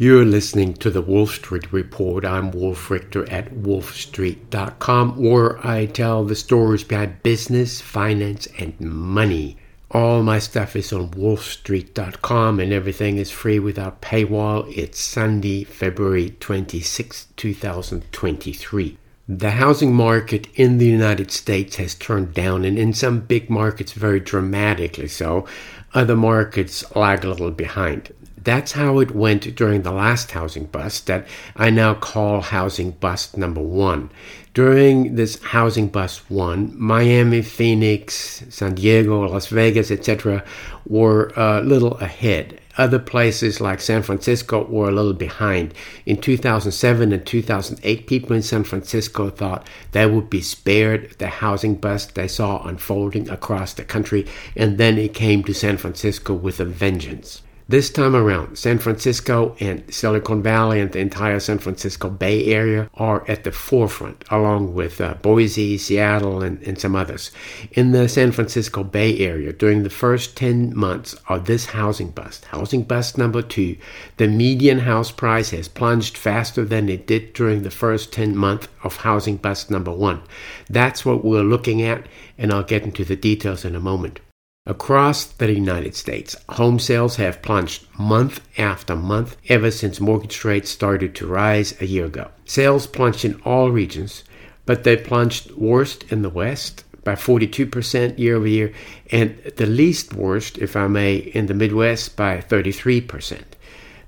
You're listening to the Wolf Street Report. I'm Wolf Richter at wolfstreet.com, where I tell the stories behind business, finance, and money. All my stuff is on wolfstreet.com and everything is free without paywall. It's Sunday, February 26, 2023. The housing market in the United States has turned down, and in some big markets, very dramatically so. Other markets lag a little behind. That's how it went during the last housing bust that I now call housing bust number one. During this housing bust one, Miami, Phoenix, San Diego, Las Vegas, etc., were a little ahead. Other places like San Francisco were a little behind. In 2007 and 2008, people in San Francisco thought they would be spared the housing bust they saw unfolding across the country, and then it came to San Francisco with a vengeance. This time around, San Francisco and Silicon Valley and the entire San Francisco Bay Area are at the forefront, along with uh, Boise, Seattle, and, and some others. In the San Francisco Bay Area, during the first 10 months of this housing bust, housing bust number two, the median house price has plunged faster than it did during the first 10 months of housing bust number one. That's what we're looking at, and I'll get into the details in a moment. Across the United States, home sales have plunged month after month ever since mortgage rates started to rise a year ago. Sales plunged in all regions, but they plunged worst in the West by 42% year over year, and the least worst, if I may, in the Midwest by 33%.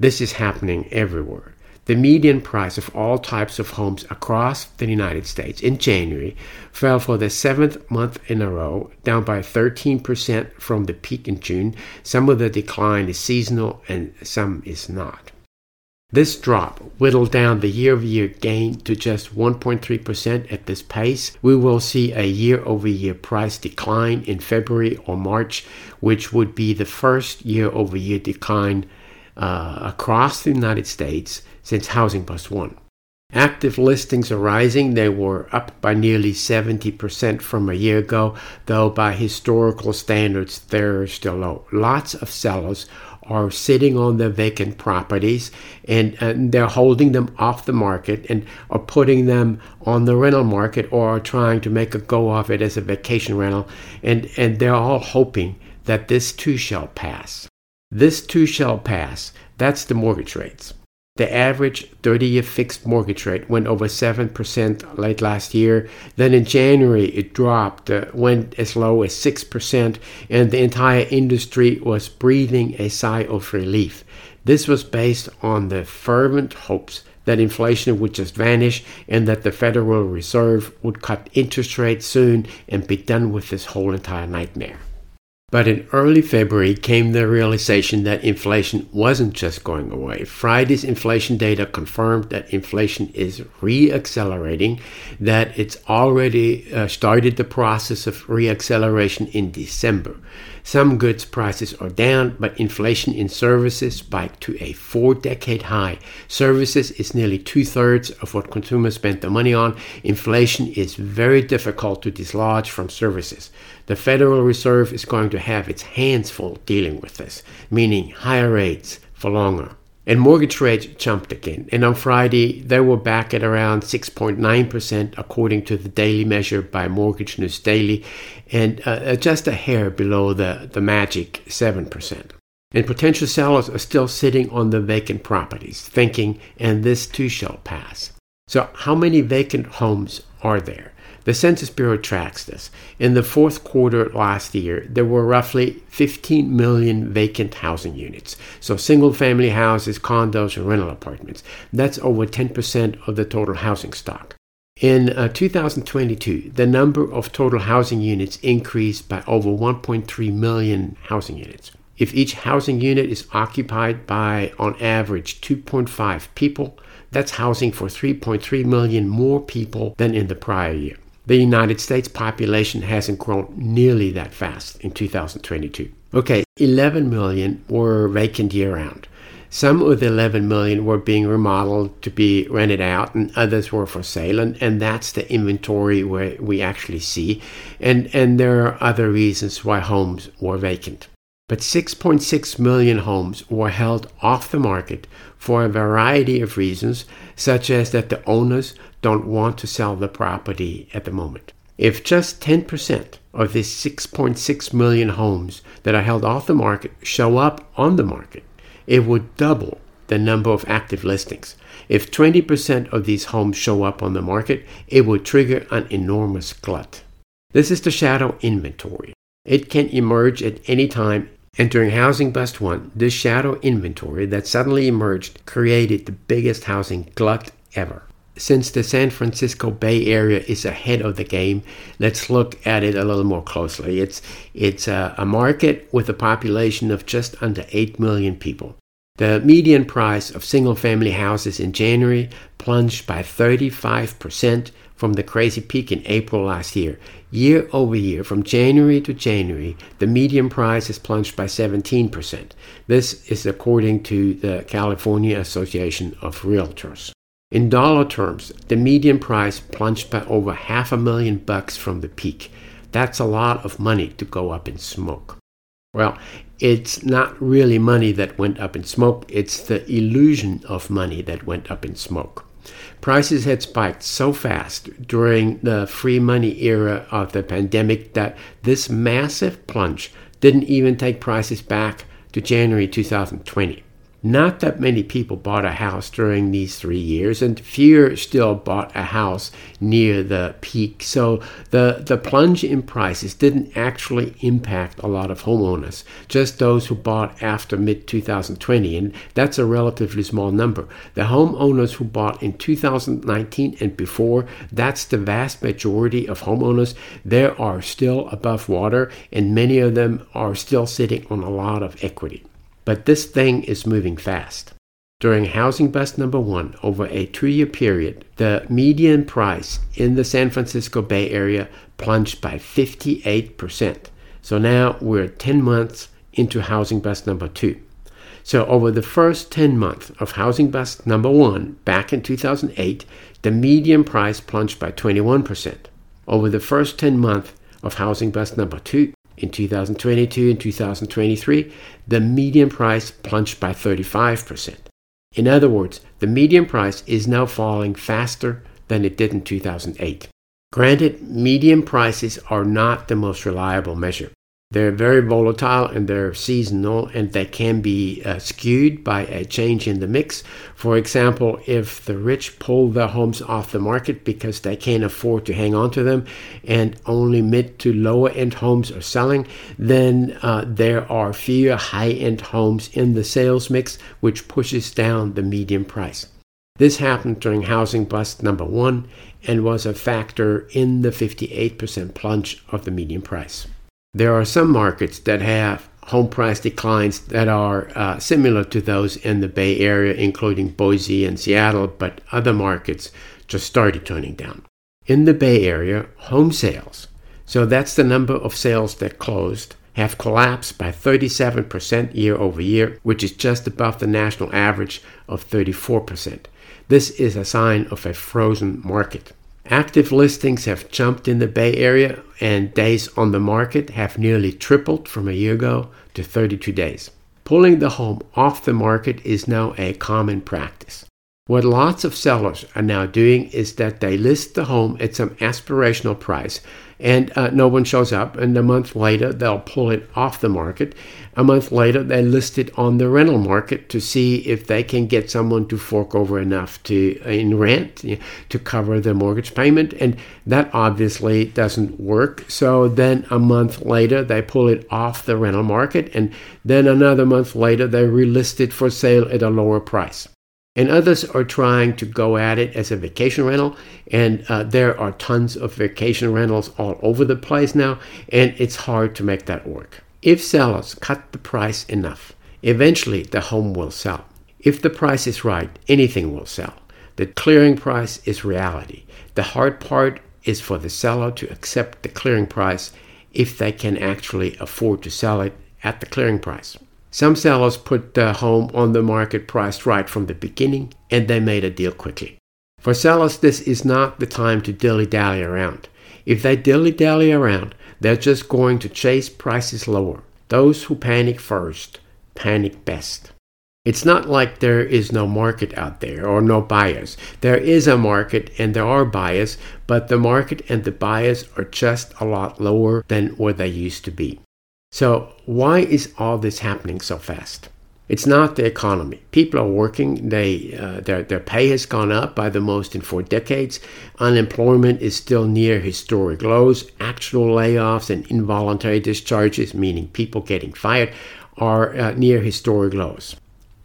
This is happening everywhere. The median price of all types of homes across the United States in January fell for the seventh month in a row, down by 13% from the peak in June. Some of the decline is seasonal and some is not. This drop whittled down the year over year gain to just 1.3% at this pace. We will see a year over year price decline in February or March, which would be the first year over year decline uh, across the United States since Housing Bust 1. Active listings are rising. They were up by nearly 70% from a year ago, though by historical standards, they're still low. Lots of sellers are sitting on their vacant properties and, and, they're holding them off the market and are putting them on the rental market or are trying to make a go of it as a vacation rental. And, and they're all hoping that this too shall pass. This too shall pass. That's the mortgage rates. The average 30 year fixed mortgage rate went over 7% late last year. Then in January, it dropped, uh, went as low as 6%, and the entire industry was breathing a sigh of relief. This was based on the fervent hopes that inflation would just vanish and that the Federal Reserve would cut interest rates soon and be done with this whole entire nightmare. But in early February came the realization that inflation wasn't just going away. Friday's inflation data confirmed that inflation is reaccelerating, that it's already uh, started the process of reacceleration in December. Some goods prices are down, but inflation in services spiked to a four decade high. Services is nearly two thirds of what consumers spend their money on. Inflation is very difficult to dislodge from services. The Federal Reserve is going to have its hands full dealing with this, meaning higher rates for longer. And mortgage rates jumped again. And on Friday, they were back at around 6.9%, according to the daily measure by Mortgage News Daily, and uh, uh, just a hair below the, the magic 7%. And potential sellers are still sitting on the vacant properties, thinking, and this too shall pass. So, how many vacant homes are there? The Census Bureau tracks this. In the fourth quarter last year, there were roughly 15 million vacant housing units. So, single family houses, condos, and rental apartments. That's over 10% of the total housing stock. In uh, 2022, the number of total housing units increased by over 1.3 million housing units. If each housing unit is occupied by, on average, 2.5 people, that's housing for 3.3 million more people than in the prior year. The United States population hasn't grown nearly that fast in 2022. Okay, 11 million were vacant year round. Some of the 11 million were being remodeled to be rented out, and others were for sale. And, and that's the inventory where we actually see. And, and there are other reasons why homes were vacant. But 6.6 million homes were held off the market for a variety of reasons, such as that the owners don't want to sell the property at the moment. If just 10% of these 6.6 million homes that are held off the market show up on the market, it would double the number of active listings. If 20% of these homes show up on the market, it would trigger an enormous glut. This is the shadow inventory. It can emerge at any time, and during Housing Bust 1, this shadow inventory that suddenly emerged created the biggest housing glut ever. Since the San Francisco Bay Area is ahead of the game, let's look at it a little more closely. It's, it's a, a market with a population of just under 8 million people. The median price of single family houses in January plunged by 35% from the crazy peak in April last year. Year over year, from January to January, the median price has plunged by 17%. This is according to the California Association of Realtors. In dollar terms, the median price plunged by over half a million bucks from the peak. That's a lot of money to go up in smoke. Well, it's not really money that went up in smoke, it's the illusion of money that went up in smoke. Prices had spiked so fast during the free money era of the pandemic that this massive plunge didn't even take prices back to January 2020. Not that many people bought a house during these three years, and fewer still bought a house near the peak. So the, the plunge in prices didn't actually impact a lot of homeowners, just those who bought after mid 2020, and that's a relatively small number. The homeowners who bought in 2019 and before, that's the vast majority of homeowners. They are still above water, and many of them are still sitting on a lot of equity. But this thing is moving fast. During housing bust number one, over a two year period, the median price in the San Francisco Bay Area plunged by 58%. So now we're 10 months into housing bust number two. So over the first 10 months of housing bust number one, back in 2008, the median price plunged by 21%. Over the first 10 months of housing bust number two, in 2022 and 2023, the median price plunged by 35%. In other words, the median price is now falling faster than it did in 2008. Granted, median prices are not the most reliable measure. They're very volatile and they're seasonal and they can be uh, skewed by a change in the mix. For example, if the rich pull their homes off the market because they can't afford to hang on to them and only mid to lower end homes are selling, then uh, there are fewer high end homes in the sales mix, which pushes down the median price. This happened during housing bust number one and was a factor in the 58% plunge of the median price. There are some markets that have home price declines that are uh, similar to those in the Bay Area, including Boise and Seattle, but other markets just started turning down. In the Bay Area, home sales, so that's the number of sales that closed, have collapsed by 37% year over year, which is just above the national average of 34%. This is a sign of a frozen market. Active listings have jumped in the Bay Area, and days on the market have nearly tripled from a year ago to 32 days. Pulling the home off the market is now a common practice. What lots of sellers are now doing is that they list the home at some aspirational price and uh, no one shows up. And a month later, they'll pull it off the market. A month later, they list it on the rental market to see if they can get someone to fork over enough to in rent you know, to cover the mortgage payment. And that obviously doesn't work. So then a month later, they pull it off the rental market. And then another month later, they relist it for sale at a lower price and others are trying to go at it as a vacation rental. And uh, there are tons of vacation rentals all over the place now, and it's hard to make that work. If sellers cut the price enough, eventually the home will sell. If the price is right, anything will sell. The clearing price is reality. The hard part is for the seller to accept the clearing price if they can actually afford to sell it at the clearing price. Some sellers put the home on the market priced right from the beginning and they made a deal quickly. For sellers, this is not the time to dilly dally around. If they dilly dally around, they're just going to chase prices lower. Those who panic first panic best. It's not like there is no market out there or no buyers. There is a market and there are buyers, but the market and the buyers are just a lot lower than where they used to be. So, why is all this happening so fast? It's not the economy. People are working. They uh, their their pay has gone up by the most in four decades. Unemployment is still near historic lows. Actual layoffs and involuntary discharges, meaning people getting fired, are uh, near historic lows.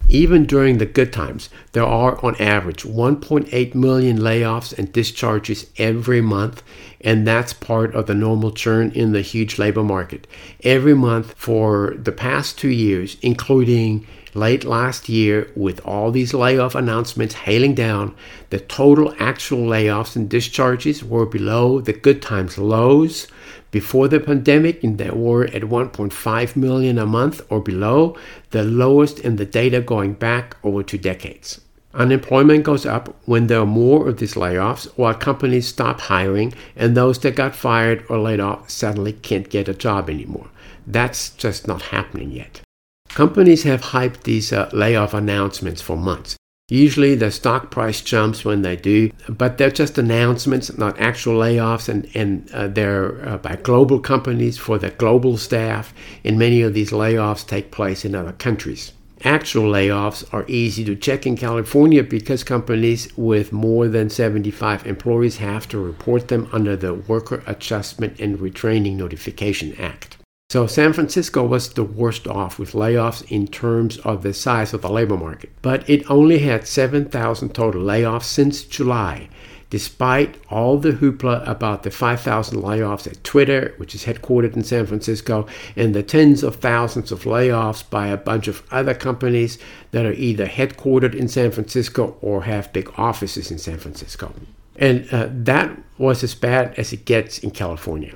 Even during the good times, there are on average 1.8 million layoffs and discharges every month, and that's part of the normal churn in the huge labor market. Every month for the past two years, including late last year, with all these layoff announcements hailing down, the total actual layoffs and discharges were below the good times lows before the pandemic, and they were at 1.5 million a month or below, the lowest in the data going back over two decades. Unemployment goes up when there are more of these layoffs, while companies stop hiring, and those that got fired or laid off suddenly can't get a job anymore. That's just not happening yet. Companies have hyped these uh, layoff announcements for months. Usually the stock price jumps when they do, but they're just announcements, not actual layoffs, and, and uh, they're uh, by global companies for the global staff, and many of these layoffs take place in other countries. Actual layoffs are easy to check in California because companies with more than 75 employees have to report them under the Worker Adjustment and Retraining Notification Act. So San Francisco was the worst off with layoffs in terms of the size of the labor market. But it only had 7,000 total layoffs since July, despite all the hoopla about the 5,000 layoffs at Twitter, which is headquartered in San Francisco, and the tens of thousands of layoffs by a bunch of other companies that are either headquartered in San Francisco or have big offices in San Francisco. And uh, that was as bad as it gets in California.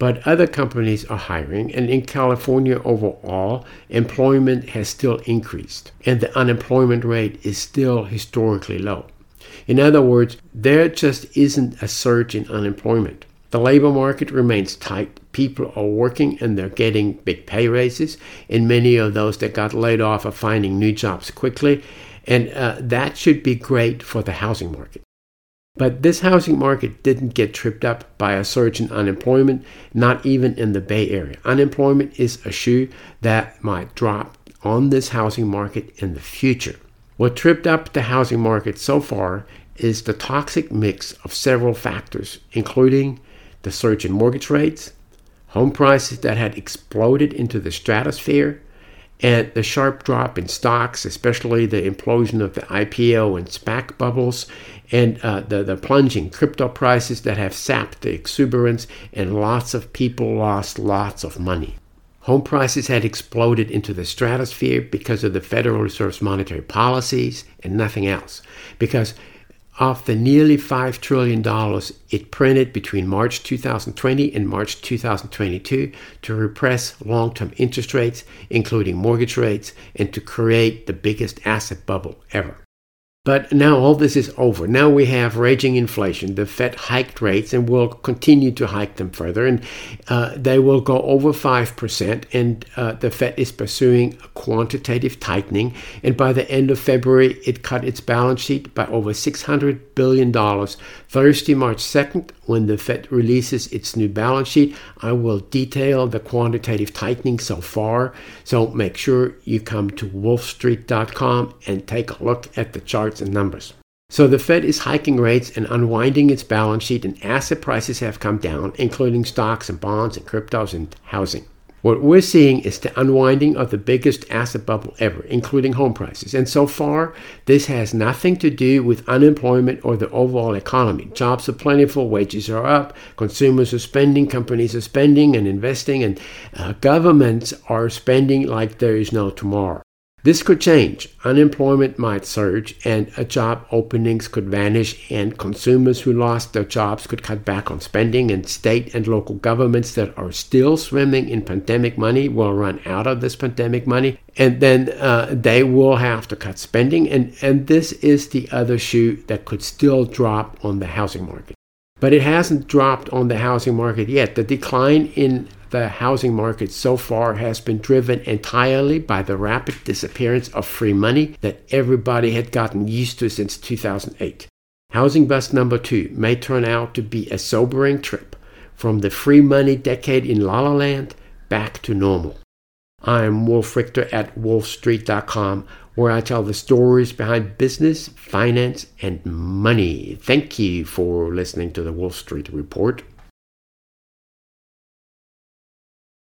But other companies are hiring, and in California overall, employment has still increased, and the unemployment rate is still historically low. In other words, there just isn't a surge in unemployment. The labor market remains tight. People are working and they're getting big pay raises, and many of those that got laid off are finding new jobs quickly, and uh, that should be great for the housing market. But this housing market didn't get tripped up by a surge in unemployment, not even in the Bay Area. Unemployment is a shoe that might drop on this housing market in the future. What tripped up the housing market so far is the toxic mix of several factors, including the surge in mortgage rates, home prices that had exploded into the stratosphere, and the sharp drop in stocks, especially the implosion of the IPO and SPAC bubbles, and uh, the, the plunging crypto prices that have sapped the exuberance, and lots of people lost lots of money. Home prices had exploded into the stratosphere because of the Federal Reserve's monetary policies and nothing else. Because of the nearly $5 trillion it printed between March 2020 and March 2022 to repress long term interest rates, including mortgage rates, and to create the biggest asset bubble ever. But now all this is over. Now we have raging inflation. The Fed hiked rates and will continue to hike them further, and uh, they will go over 5%. And uh, the Fed is pursuing quantitative tightening. And by the end of February, it cut its balance sheet by over $600 billion. Thursday, March 2nd, when the Fed releases its new balance sheet, I will detail the quantitative tightening so far. So make sure you come to wolfstreet.com and take a look at the charts and numbers. So the Fed is hiking rates and unwinding its balance sheet, and asset prices have come down, including stocks and bonds and cryptos and housing. What we're seeing is the unwinding of the biggest asset bubble ever, including home prices. And so far, this has nothing to do with unemployment or the overall economy. Jobs are plentiful, wages are up, consumers are spending, companies are spending and investing, and uh, governments are spending like there is no tomorrow. This could change. Unemployment might surge and job openings could vanish and consumers who lost their jobs could cut back on spending and state and local governments that are still swimming in pandemic money will run out of this pandemic money and then uh, they will have to cut spending and, and this is the other shoe that could still drop on the housing market. But it hasn't dropped on the housing market yet. The decline in the housing market so far has been driven entirely by the rapid disappearance of free money that everybody had gotten used to since 2008. Housing bust number two may turn out to be a sobering trip from the free money decade in La La Land back to normal. I'm Wolf Richter at wolfstreet.com, where I tell the stories behind business, finance, and money. Thank you for listening to the Wolf Street Report.